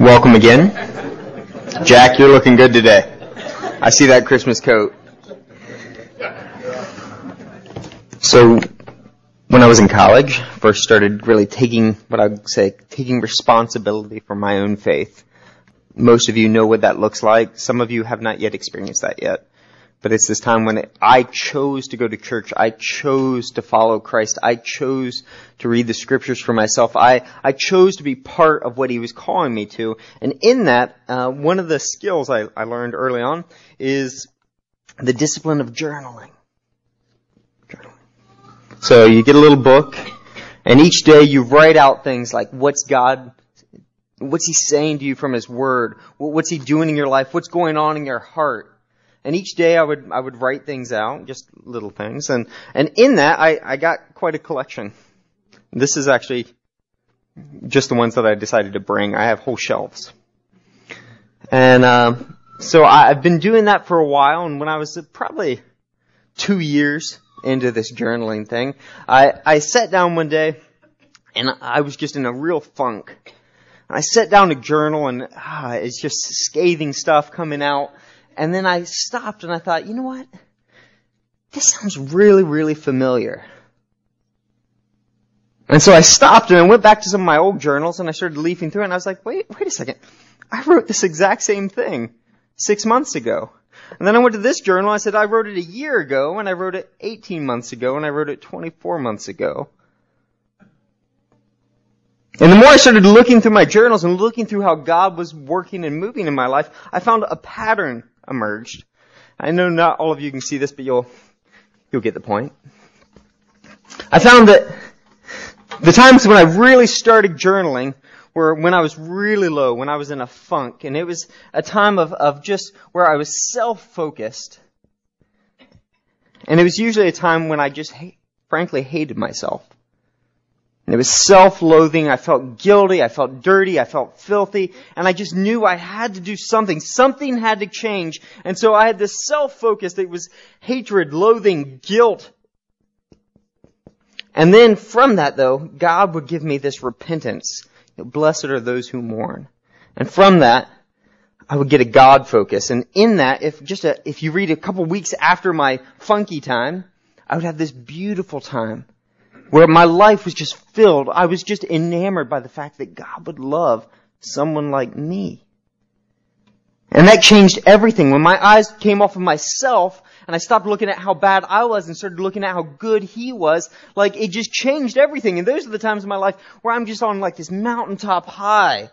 Welcome again. Jack, you're looking good today. I see that Christmas coat. So, when I was in college, first started really taking what I would say, taking responsibility for my own faith. Most of you know what that looks like. Some of you have not yet experienced that yet. But it's this time when I chose to go to church. I chose to follow Christ. I chose to read the scriptures for myself. I, I chose to be part of what he was calling me to. And in that, uh, one of the skills I, I learned early on is the discipline of journaling. Journaling. So you get a little book, and each day you write out things like what's God What's he saying to you from his word? What's he doing in your life? What's going on in your heart? And each day I would, I would write things out, just little things. And, and in that I, I got quite a collection. This is actually just the ones that I decided to bring. I have whole shelves. And, um, so I, I've been doing that for a while and when I was probably two years into this journaling thing, I, I sat down one day and I was just in a real funk. I sat down to journal and ah, it's just scathing stuff coming out. And then I stopped and I thought, you know what? This sounds really, really familiar. And so I stopped and I went back to some of my old journals and I started leafing through and I was like, wait, wait a second. I wrote this exact same thing six months ago. And then I went to this journal. I said, I wrote it a year ago and I wrote it 18 months ago and I wrote it 24 months ago. And the more I started looking through my journals and looking through how God was working and moving in my life, I found a pattern emerged. I know not all of you can see this, but you'll, you'll get the point. I found that the times when I really started journaling were when I was really low, when I was in a funk, and it was a time of, of just where I was self-focused. And it was usually a time when I just ha- frankly hated myself. And it was self-loathing. I felt guilty. I felt dirty. I felt filthy. And I just knew I had to do something. Something had to change. And so I had this self-focus that was hatred, loathing, guilt. And then from that though, God would give me this repentance. Blessed are those who mourn. And from that, I would get a God focus. And in that, if just a, if you read a couple weeks after my funky time, I would have this beautiful time where my life was just filled. I was just enamored by the fact that God would love someone like me. And that changed everything. When my eyes came off of myself and I stopped looking at how bad I was and started looking at how good he was, like it just changed everything. And those are the times in my life where I'm just on like this mountaintop high.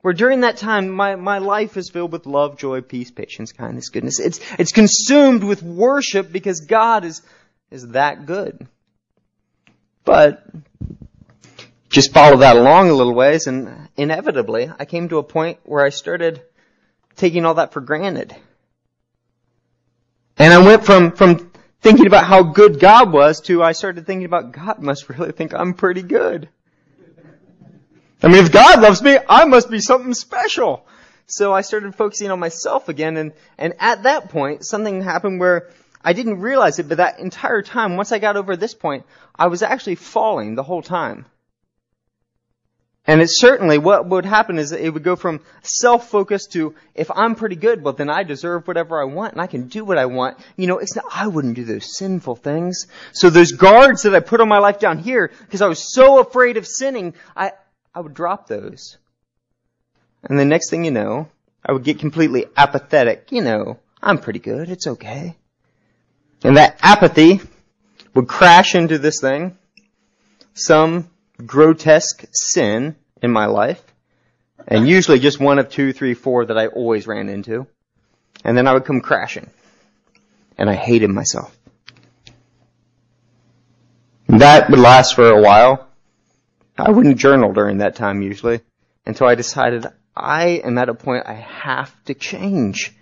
Where during that time, my, my life is filled with love, joy, peace, patience, kindness, goodness. It's, it's consumed with worship because God is, is that good. But just follow that along a little ways and inevitably I came to a point where I started taking all that for granted. And I went from, from thinking about how good God was to I started thinking about God must really think I'm pretty good. I mean, if God loves me, I must be something special. So I started focusing on myself again and, and at that point, something happened where I didn't realize it, but that entire time, once I got over this point, I was actually falling the whole time. And it certainly, what would happen is it would go from self-focus to, if I'm pretty good, well then I deserve whatever I want and I can do what I want. You know, it's not, I wouldn't do those sinful things. So those guards that I put on my life down here, because I was so afraid of sinning, I, I would drop those. And the next thing you know, I would get completely apathetic. You know, I'm pretty good, it's okay. And that apathy would crash into this thing, some grotesque sin in my life, and usually just one of two, three, four that I always ran into. And then I would come crashing. And I hated myself. That would last for a while. I wouldn't journal during that time usually until I decided I am at a point I have to change.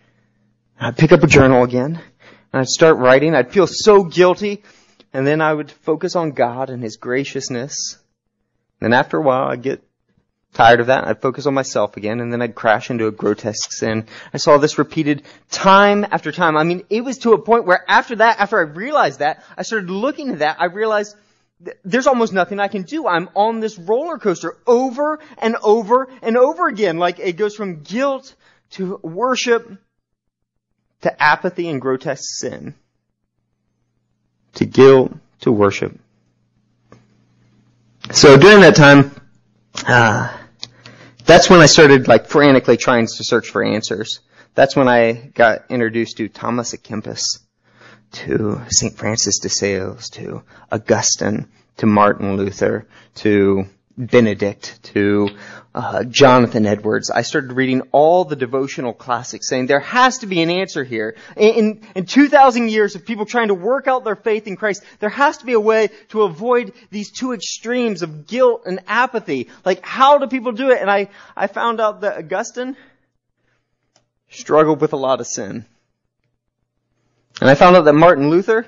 I'd pick up a journal again and I'd start writing. I'd feel so guilty. And then I would focus on God and His graciousness. And after a while, I'd get tired of that. I'd focus on myself again, and then I'd crash into a grotesque sin. I saw this repeated time after time. I mean, it was to a point where after that, after I realized that, I started looking at that, I realized there's almost nothing I can do. I'm on this roller coaster over and over and over again. Like it goes from guilt to worship to apathy and grotesque sin. To guilt to worship. So during that time, uh, that's when I started like frantically trying to search for answers. That's when I got introduced to Thomas à Kempis to St. Francis de Sales, to Augustine, to Martin Luther, to Benedict, to uh, Jonathan Edwards. I started reading all the devotional classics saying there has to be an answer here. In, in, in 2,000 years of people trying to work out their faith in Christ, there has to be a way to avoid these two extremes of guilt and apathy. Like, how do people do it? And I, I found out that Augustine struggled with a lot of sin. And I found out that Martin Luther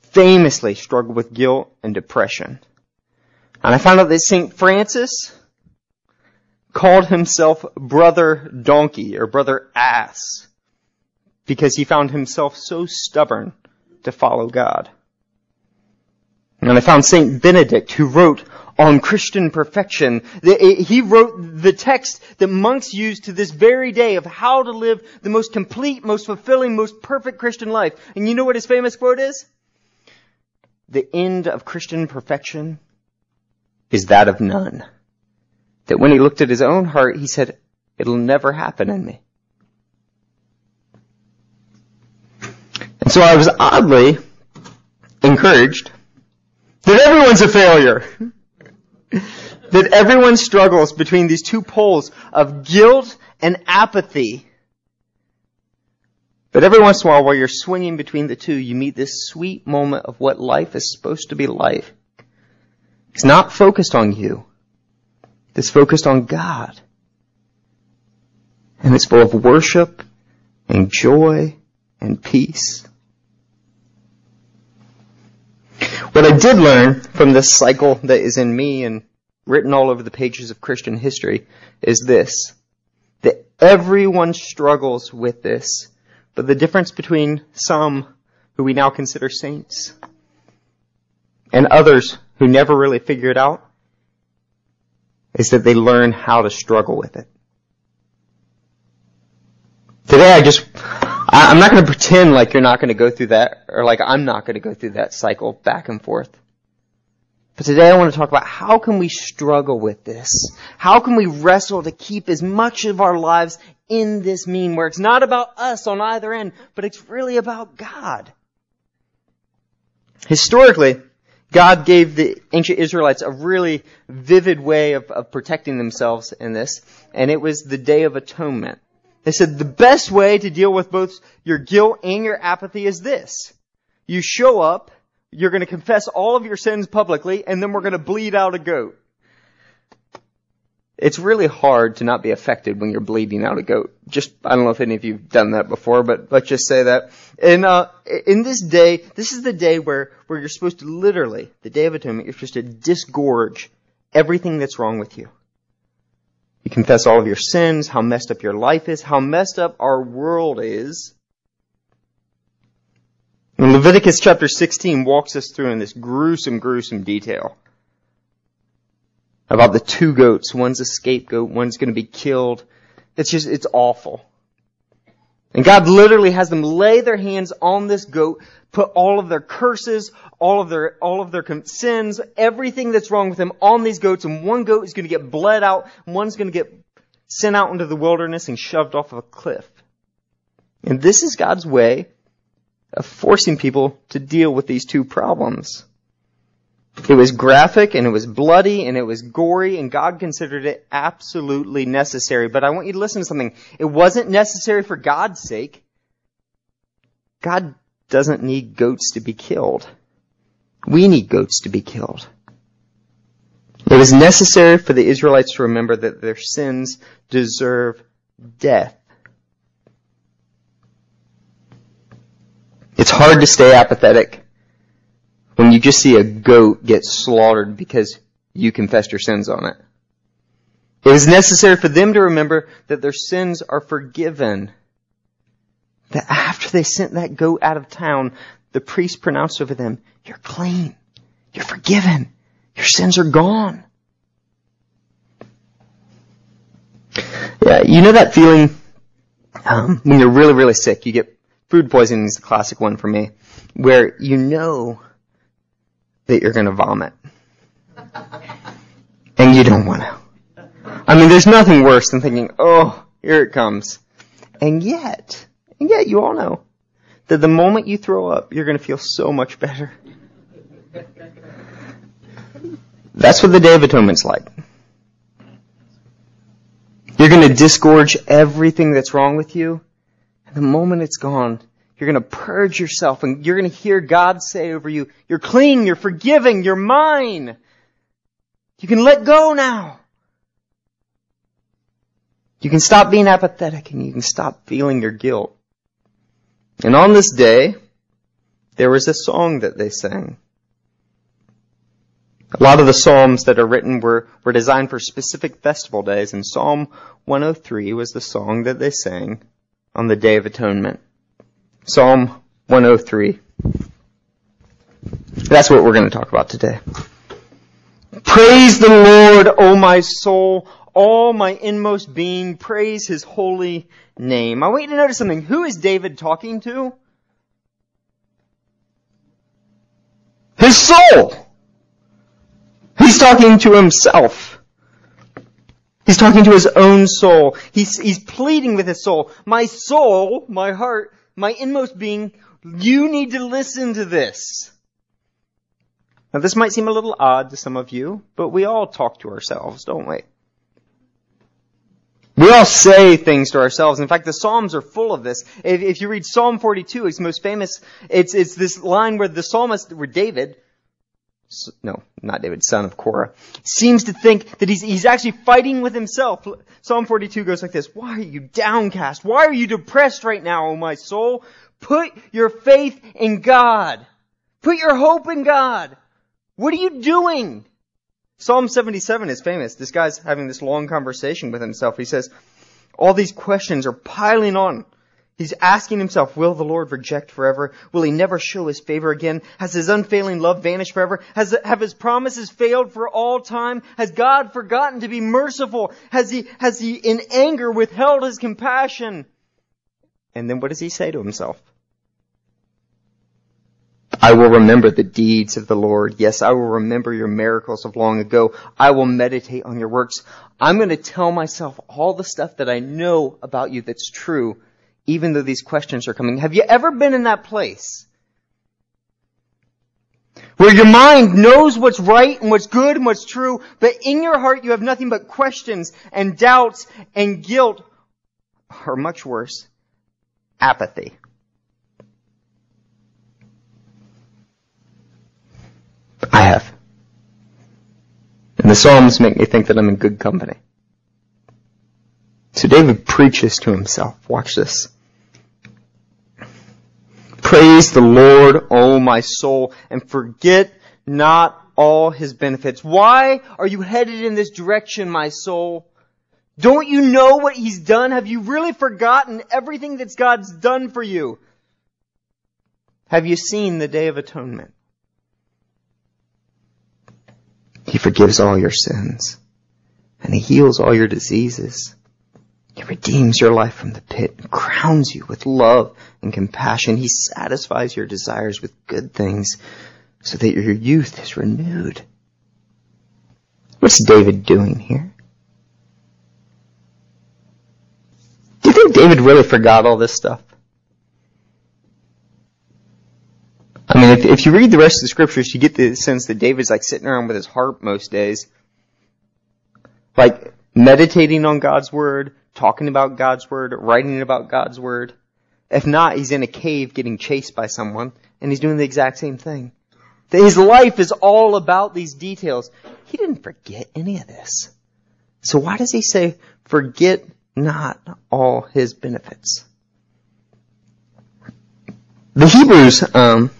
famously struggled with guilt and depression. And I found out that St. Francis called himself Brother Donkey or Brother Ass because he found himself so stubborn to follow God. And I found St. Benedict who wrote on Christian perfection. He wrote the text that monks use to this very day of how to live the most complete, most fulfilling, most perfect Christian life. And you know what his famous quote is? The end of Christian perfection is that of none. That when he looked at his own heart, he said, it'll never happen in me. And so I was oddly encouraged that everyone's a failure that everyone struggles between these two poles of guilt and apathy. But every once in a while, while you're swinging between the two, you meet this sweet moment of what life is supposed to be like. It's not focused on you. It's focused on God. And it's full of worship and joy and peace. What I did learn from this cycle that is in me and written all over the pages of Christian history is this. That everyone struggles with this, but the difference between some who we now consider saints and others who never really figure it out is that they learn how to struggle with it. Today I just I, am not going to pretend like you're not going to go through that, or like I'm not going to go through that cycle back and forth. But today I want to talk about how can we struggle with this? How can we wrestle to keep as much of our lives in this mean where it's not about us on either end, but it's really about God. Historically, God gave the ancient Israelites a really vivid way of, of protecting themselves in this, and it was the Day of Atonement. They said the best way to deal with both your guilt and your apathy is this. You show up, you're going to confess all of your sins publicly, and then we're going to bleed out a goat. It's really hard to not be affected when you're bleeding out a goat. Just, I don't know if any of you've done that before, but let's just say that. And, uh, in this day, this is the day where, where you're supposed to literally, the Day of Atonement, you're supposed to disgorge everything that's wrong with you. You confess all of your sins, how messed up your life is, how messed up our world is. And Leviticus chapter 16 walks us through in this gruesome, gruesome detail about the two goats. One's a scapegoat, one's going to be killed. It's just, it's awful. And God literally has them lay their hands on this goat, put all of their curses, all of their, all of their sins, everything that's wrong with them on these goats, and one goat is going to get bled out, one's going to get sent out into the wilderness and shoved off of a cliff. And this is God's way of forcing people to deal with these two problems. It was graphic and it was bloody and it was gory and God considered it absolutely necessary. But I want you to listen to something. It wasn't necessary for God's sake. God doesn't need goats to be killed. We need goats to be killed. It was necessary for the Israelites to remember that their sins deserve death. It's hard to stay apathetic when you just see a goat get slaughtered because you confessed your sins on it. It is necessary for them to remember that their sins are forgiven. That after they sent that goat out of town, the priest pronounced over them, you're clean. You're forgiven. Your sins are gone. Yeah, you know that feeling um, when you're really, really sick. You get food poisoning is the classic one for me, where you know that you're going to vomit, and you don't want to. I mean, there's nothing worse than thinking, "Oh, here it comes," and yet, and yet, you all know that the moment you throw up, you're going to feel so much better. That's what the Day of Atonement's like. You're going to disgorge everything that's wrong with you. And the moment it's gone, you're going to purge yourself and you're going to hear God say over you, you're clean, you're forgiving, you're mine. You can let go now. You can stop being apathetic and you can stop feeling your guilt. And on this day, there was a song that they sang. A lot of the psalms that are written were, were designed for specific festival days, and Psalm 103 was the song that they sang on the Day of Atonement. Psalm 103. That's what we're going to talk about today. Praise the Lord, O my soul, all my inmost being, praise his holy name. I want you to notice something. Who is David talking to? His soul! He's talking to himself. He's talking to his own soul. He's, he's pleading with his soul. My soul, my heart, my inmost being, you need to listen to this. Now this might seem a little odd to some of you, but we all talk to ourselves, don't we? We all say things to ourselves. In fact, the Psalms are full of this. If, if you read Psalm 42, it's most famous. It's, it's this line where the psalmist, where David, no, not David, son of Korah, seems to think that he's, he's actually fighting with himself. Psalm 42 goes like this, Why are you downcast? Why are you depressed right now, O my soul? Put your faith in God. Put your hope in God. What are you doing? Psalm 77 is famous. This guy's having this long conversation with himself. He says, all these questions are piling on. He's asking himself, will the Lord reject forever? Will he never show his favor again? Has his unfailing love vanished forever? Has, have his promises failed for all time? Has God forgotten to be merciful? Has he, has he in anger withheld his compassion? And then what does he say to himself? I will remember the deeds of the Lord. Yes, I will remember your miracles of long ago. I will meditate on your works. I'm going to tell myself all the stuff that I know about you that's true even though these questions are coming. Have you ever been in that place? Where your mind knows what's right and what's good and what's true, but in your heart you have nothing but questions and doubts and guilt, or much worse, apathy. I have. And the Psalms make me think that I'm in good company. So David preaches to himself. Watch this. Praise the Lord, O my soul, and forget not all his benefits. Why are you headed in this direction, my soul? Don't you know what he's done? Have you really forgotten everything that God's done for you? Have you seen the Day of Atonement? He forgives all your sins and he heals all your diseases. He redeems your life from the pit and crowns you with love and compassion. He satisfies your desires with good things so that your youth is renewed. What's David doing here? Do you think David really forgot all this stuff? I mean, if, if you read the rest of the scriptures, you get the sense that David's like sitting around with his harp most days. Like, meditating on God's word, talking about God's word, writing about God's word. If not, he's in a cave getting chased by someone, and he's doing the exact same thing. His life is all about these details. He didn't forget any of this. So why does he say, forget not all his benefits? The Hebrews, um,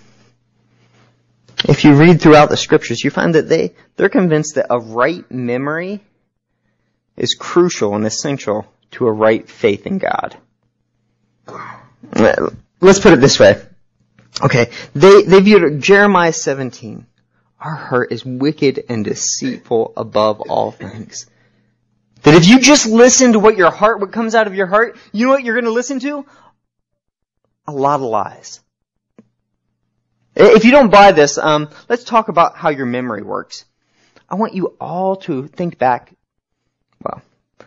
if you read throughout the scriptures, you find that they, they're convinced that a right memory is crucial and essential to a right faith in God. Let's put it this way. Okay, they, they viewed Jeremiah 17, our heart is wicked and deceitful above all things. That if you just listen to what your heart, what comes out of your heart, you know what you're going to listen to? A lot of lies. If you don't buy this, um, let's talk about how your memory works. I want you all to think back, well,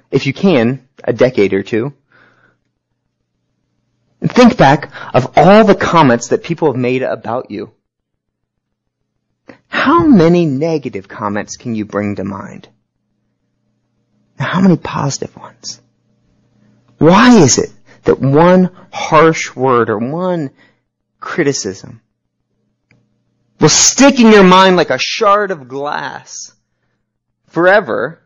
if you can, a decade or two. And think back of all the comments that people have made about you. How many negative comments can you bring to mind? Now, how many positive ones? Why is it that one harsh word or one criticism will stick in your mind like a shard of glass forever,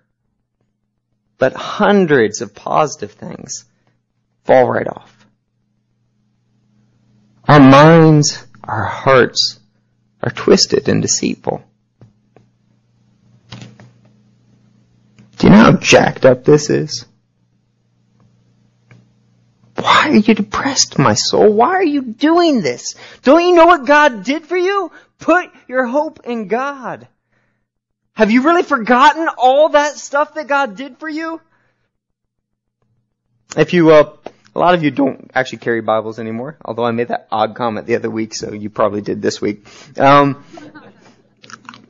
but hundreds of positive things fall right off? Our minds, our hearts are twisted and deceitful. Do you know how jacked up this is? Why are you depressed, my soul? Why are you doing this? Don't you know what God did for you? Put your hope in God. Have you really forgotten all that stuff that God did for you? If you, uh, a lot of you don't actually carry Bibles anymore, although I made that odd comment the other week, so you probably did this week. Um,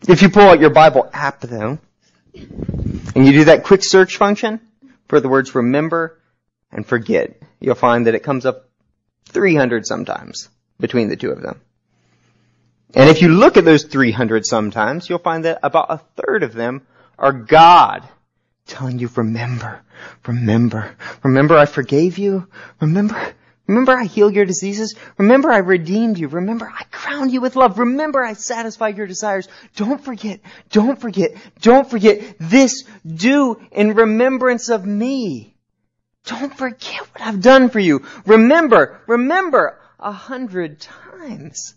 if you pull out your Bible app though, and you do that quick search function for the words remember and forget, you'll find that it comes up 300 sometimes between the two of them. And if you look at those 300 sometimes, you'll find that about a third of them are God telling you, remember, remember, remember I forgave you, remember, remember I healed your diseases, remember I redeemed you, remember I crowned you with love, remember I satisfied your desires. Don't forget, don't forget, don't forget, this do in remembrance of me. Don't forget what I've done for you. Remember, remember a hundred times.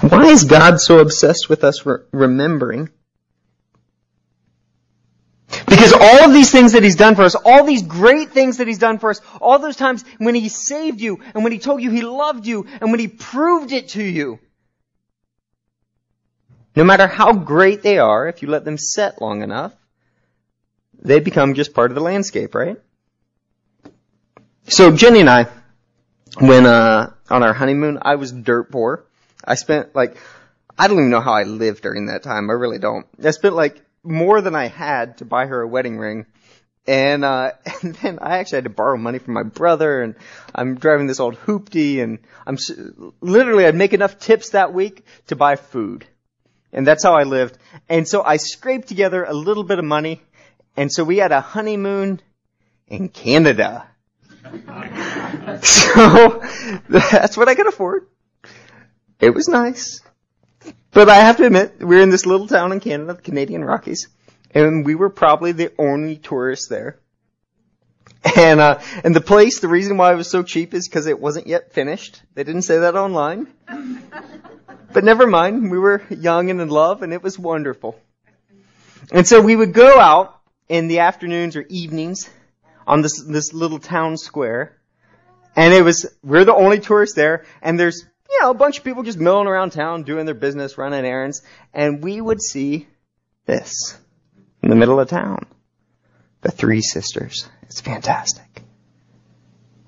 Why is God so obsessed with us re- remembering? Because all of these things that He's done for us, all these great things that He's done for us, all those times when He saved you, and when He told you He loved you, and when He proved it to you, no matter how great they are, if you let them set long enough, they become just part of the landscape, right? So Jenny and I, when uh, on our honeymoon, I was dirt poor. I spent like, I don't even know how I lived during that time. I really don't. I spent like more than I had to buy her a wedding ring. And, uh, and then I actually had to borrow money from my brother and I'm driving this old hoopty and I'm literally I'd make enough tips that week to buy food. And that's how I lived. And so I scraped together a little bit of money and so we had a honeymoon in Canada. so that's what I could afford. It was nice. But I have to admit, we are in this little town in Canada, the Canadian Rockies, and we were probably the only tourists there. And, uh, and the place, the reason why it was so cheap is because it wasn't yet finished. They didn't say that online. but never mind, we were young and in love, and it was wonderful. And so we would go out in the afternoons or evenings on this, this little town square, and it was, we're the only tourists there, and there's you know, a bunch of people just milling around town, doing their business, running errands, and we would see this in the middle of town. The Three Sisters. It's fantastic.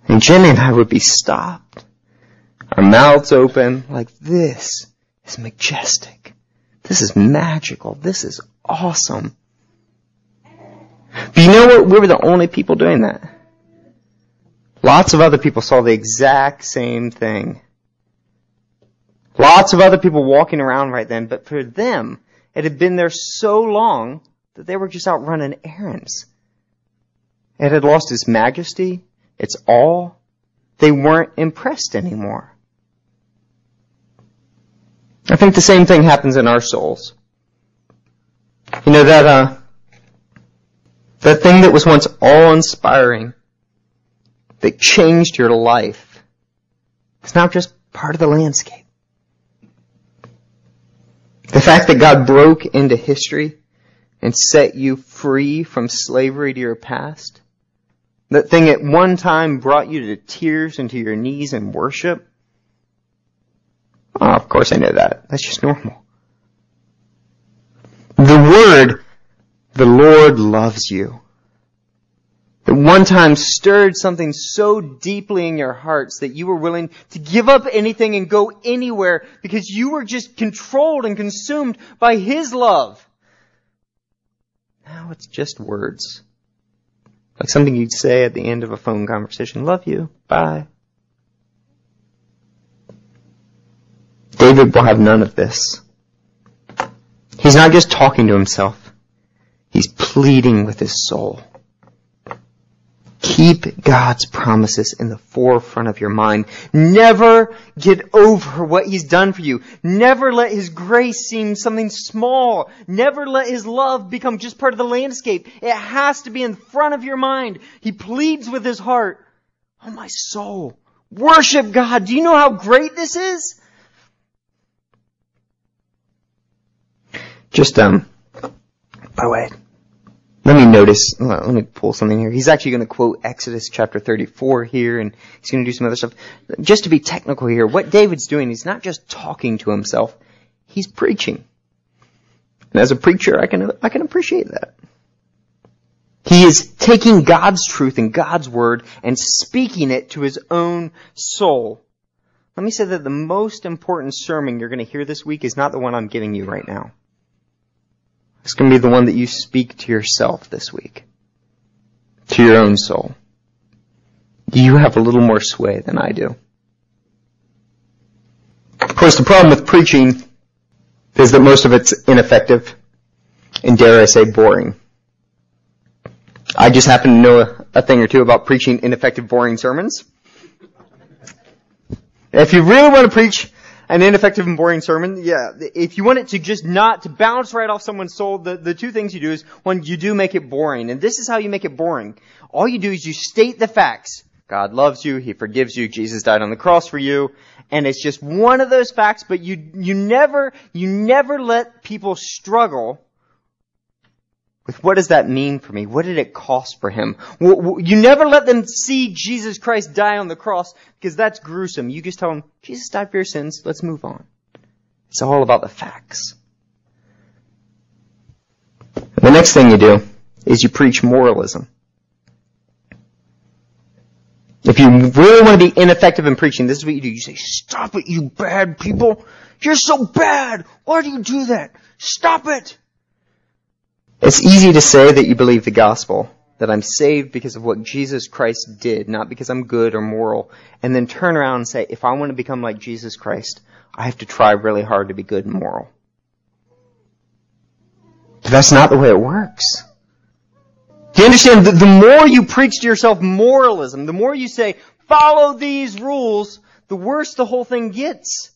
And Jenny and I would be stopped, our mouths open, like this is majestic. This is magical. This is awesome. But you know what? We were the only people doing that. Lots of other people saw the exact same thing. Lots of other people walking around right then, but for them, it had been there so long that they were just out running errands. It had lost its majesty, its awe. They weren't impressed anymore. I think the same thing happens in our souls. You know, that, uh, that thing that was once awe-inspiring, that changed your life, is now just part of the landscape. The fact that God broke into history and set you free from slavery to your past. That thing at one time brought you to tears and to your knees in worship. Oh, of course I know that. That's just normal. The word, the Lord loves you. At one time stirred something so deeply in your hearts that you were willing to give up anything and go anywhere because you were just controlled and consumed by His love. Now it's just words. Like something you'd say at the end of a phone conversation. Love you. Bye. David will have none of this. He's not just talking to himself. He's pleading with his soul. Keep God's promises in the forefront of your mind. Never get over what He's done for you. Never let His grace seem something small. Never let His love become just part of the landscape. It has to be in front of your mind. He pleads with His heart. Oh my soul, worship God. Do you know how great this is? Just, um, by the way, let me notice, let me pull something here. He's actually going to quote Exodus chapter 34 here, and he's going to do some other stuff. Just to be technical here, what David's doing, he's not just talking to himself, he's preaching. And as a preacher, I can, I can appreciate that. He is taking God's truth and God's word and speaking it to his own soul. Let me say that the most important sermon you're going to hear this week is not the one I'm giving you right now. It's going to be the one that you speak to yourself this week. To your own soul. You have a little more sway than I do. Of course, the problem with preaching is that most of it's ineffective and dare I say boring. I just happen to know a, a thing or two about preaching ineffective, boring sermons. If you really want to preach an ineffective and boring sermon, yeah, if you want it to just not to bounce right off someone's soul, the, the two things you do is one, you do make it boring. And this is how you make it boring. All you do is you state the facts. God loves you, He forgives you, Jesus died on the cross for you, and it's just one of those facts, but you, you never, you never let people struggle with what does that mean for me? What did it cost for him? You never let them see Jesus Christ die on the cross because that's gruesome. You just tell them, Jesus died for your sins. Let's move on. It's all about the facts. The next thing you do is you preach moralism. If you really want to be ineffective in preaching, this is what you do. You say, stop it, you bad people. You're so bad. Why do you do that? Stop it. It's easy to say that you believe the gospel, that I'm saved because of what Jesus Christ did, not because I'm good or moral, and then turn around and say, if I want to become like Jesus Christ, I have to try really hard to be good and moral. But that's not the way it works. Do you understand? The, the more you preach to yourself moralism, the more you say, follow these rules, the worse the whole thing gets.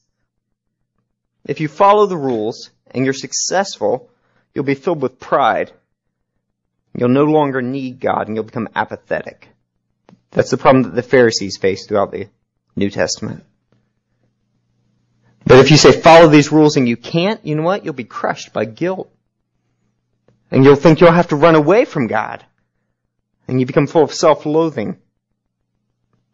If you follow the rules and you're successful, You'll be filled with pride. You'll no longer need God and you'll become apathetic. That's the problem that the Pharisees faced throughout the New Testament. But if you say follow these rules and you can't, you know what? You'll be crushed by guilt. And you'll think you'll have to run away from God. And you become full of self-loathing.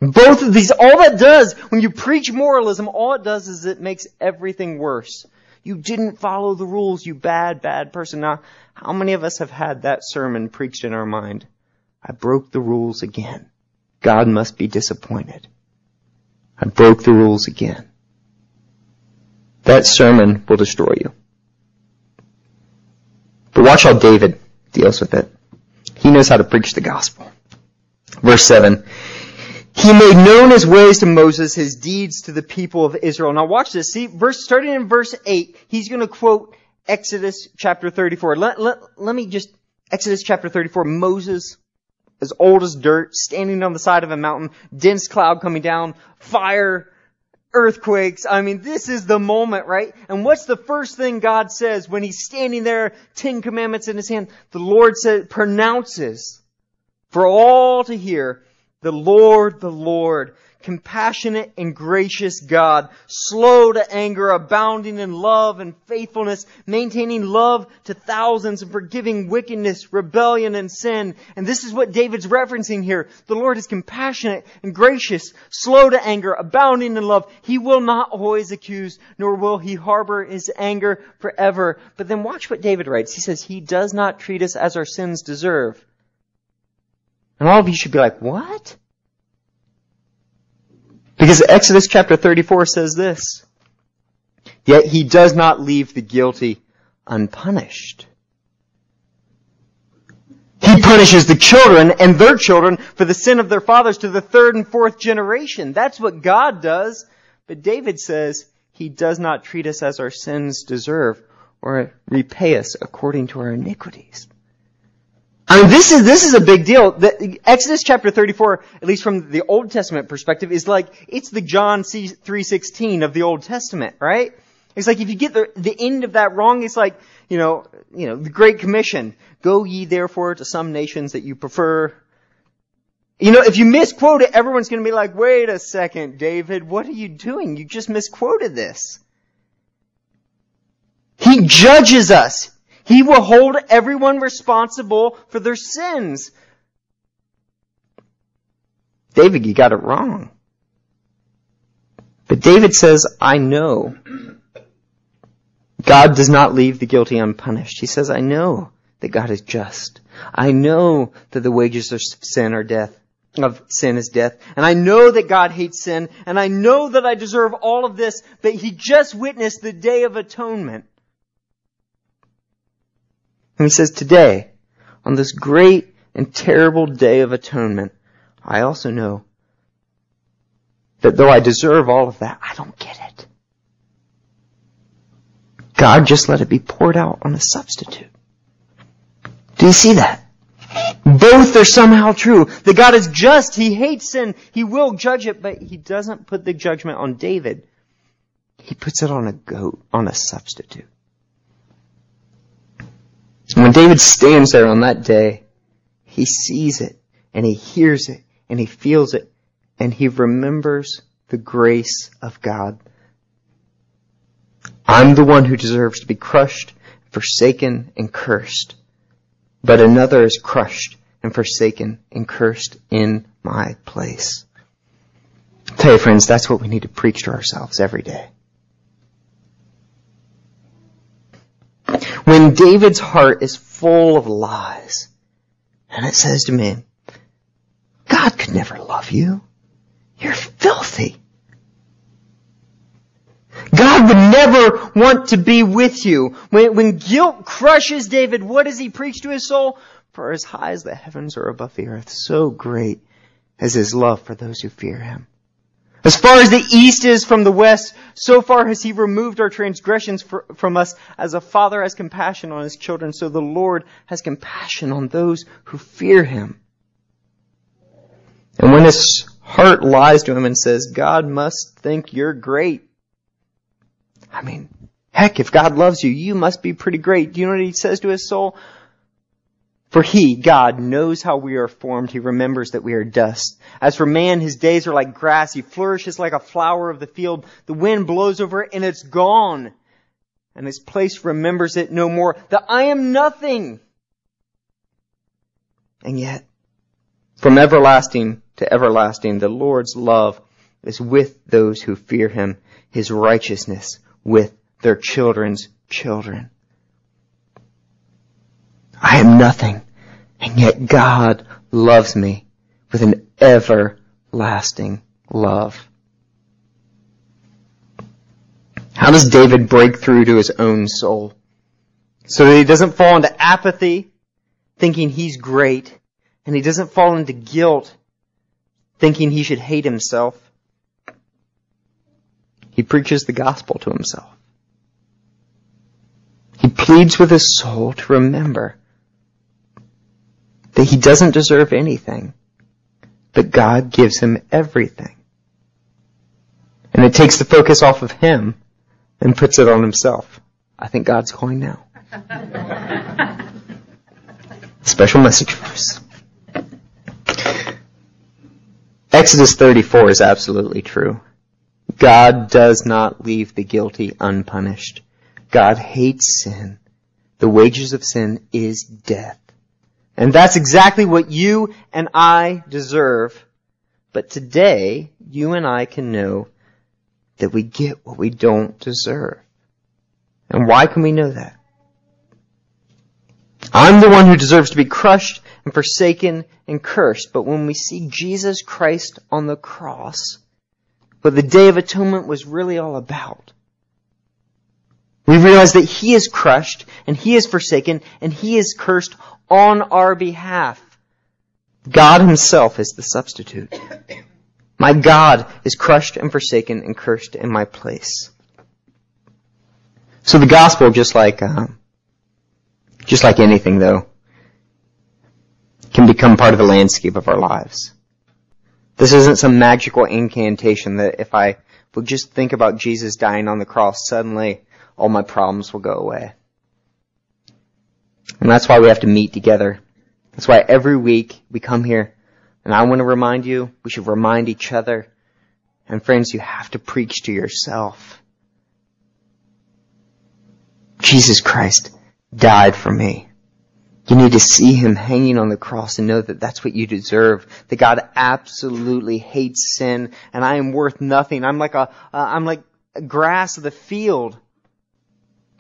Both of these, all that does, when you preach moralism, all it does is it makes everything worse. You didn't follow the rules, you bad, bad person. Now, how many of us have had that sermon preached in our mind? I broke the rules again. God must be disappointed. I broke the rules again. That sermon will destroy you. But watch how David deals with it. He knows how to preach the gospel. Verse 7. He made known his ways to Moses, his deeds to the people of Israel. Now watch this. See, verse, starting in verse 8, he's going to quote Exodus chapter 34. Let, let, let me just, Exodus chapter 34, Moses, as old as dirt, standing on the side of a mountain, dense cloud coming down, fire, earthquakes. I mean, this is the moment, right? And what's the first thing God says when he's standing there, Ten Commandments in his hand? The Lord says, pronounces for all to hear, the Lord, the Lord, compassionate and gracious God, slow to anger, abounding in love and faithfulness, maintaining love to thousands and forgiving wickedness, rebellion and sin. And this is what David's referencing here. The Lord is compassionate and gracious, slow to anger, abounding in love. He will not always accuse, nor will he harbor his anger forever. But then watch what David writes. He says, He does not treat us as our sins deserve. And all of you should be like, what? Because Exodus chapter 34 says this. Yet he does not leave the guilty unpunished. He punishes the children and their children for the sin of their fathers to the third and fourth generation. That's what God does. But David says he does not treat us as our sins deserve or repay us according to our iniquities. I mean, this is, this is a big deal. The, Exodus chapter 34, at least from the Old Testament perspective, is like, it's the John 3.16 of the Old Testament, right? It's like if you get the, the end of that wrong, it's like, you know, you know, the Great Commission. Go ye therefore to some nations that you prefer. You know, if you misquote it, everyone's gonna be like, wait a second, David, what are you doing? You just misquoted this. He judges us. He will hold everyone responsible for their sins. David, you got it wrong. But David says, I know. God does not leave the guilty unpunished. He says, I know that God is just. I know that the wages of sin are death, of sin is death. And I know that God hates sin. And I know that I deserve all of this, but He just witnessed the day of atonement. And he says, today, on this great and terrible day of atonement, I also know that though I deserve all of that, I don't get it. God just let it be poured out on a substitute. Do you see that? Both are somehow true. That God is just. He hates sin. He will judge it, but He doesn't put the judgment on David. He puts it on a goat, on a substitute. When David stands there on that day, he sees it and he hears it and he feels it and he remembers the grace of God. I'm the one who deserves to be crushed, forsaken, and cursed. But another is crushed and forsaken and cursed in my place. I tell you friends, that's what we need to preach to ourselves every day. When David's heart is full of lies, and it says to me, God could never love you. You're filthy. God would never want to be with you. When, when guilt crushes David, what does he preach to his soul? For as high as the heavens are above the earth, so great is his love for those who fear him. As far as the east is from the west, so far has he removed our transgressions from us. As a father has compassion on his children, so the Lord has compassion on those who fear him. And when his heart lies to him and says, God must think you're great. I mean, heck, if God loves you, you must be pretty great. Do you know what he says to his soul? For he, God, knows how we are formed. He remembers that we are dust. As for man, his days are like grass. He flourishes like a flower of the field. The wind blows over it and it's gone. And his place remembers it no more. That I am nothing. And yet, from everlasting to everlasting, the Lord's love is with those who fear him, his righteousness with their children's children. I am nothing, and yet God loves me with an everlasting love. How does David break through to his own soul? So that he doesn't fall into apathy, thinking he's great, and he doesn't fall into guilt, thinking he should hate himself. He preaches the gospel to himself. He pleads with his soul to remember that he doesn't deserve anything, but God gives him everything. And it takes the focus off of him and puts it on himself. I think God's calling now. Special message for us. Exodus 34 is absolutely true. God does not leave the guilty unpunished. God hates sin. The wages of sin is death. And that's exactly what you and I deserve. But today, you and I can know that we get what we don't deserve. And why can we know that? I'm the one who deserves to be crushed and forsaken and cursed. But when we see Jesus Christ on the cross, what the Day of Atonement was really all about, we realize that He is crushed and He is forsaken and He is cursed on our behalf. God Himself is the substitute. My God is crushed and forsaken and cursed in my place. So the gospel, just like um, just like anything, though, can become part of the landscape of our lives. This isn't some magical incantation that if I would just think about Jesus dying on the cross, suddenly all my problems will go away. And that's why we have to meet together. That's why every week we come here and I want to remind you, we should remind each other. And friends, you have to preach to yourself. Jesus Christ died for me. You need to see him hanging on the cross and know that that's what you deserve. That God absolutely hates sin and I am worth nothing. I'm like a, uh, am like grass of the field.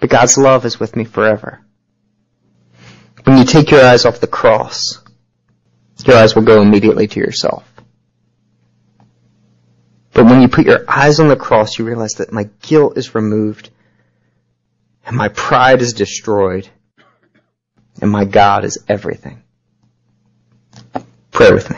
But God's love is with me forever. When you take your eyes off the cross, your eyes will go immediately to yourself. But when you put your eyes on the cross, you realize that my guilt is removed, and my pride is destroyed, and my God is everything. Pray with me.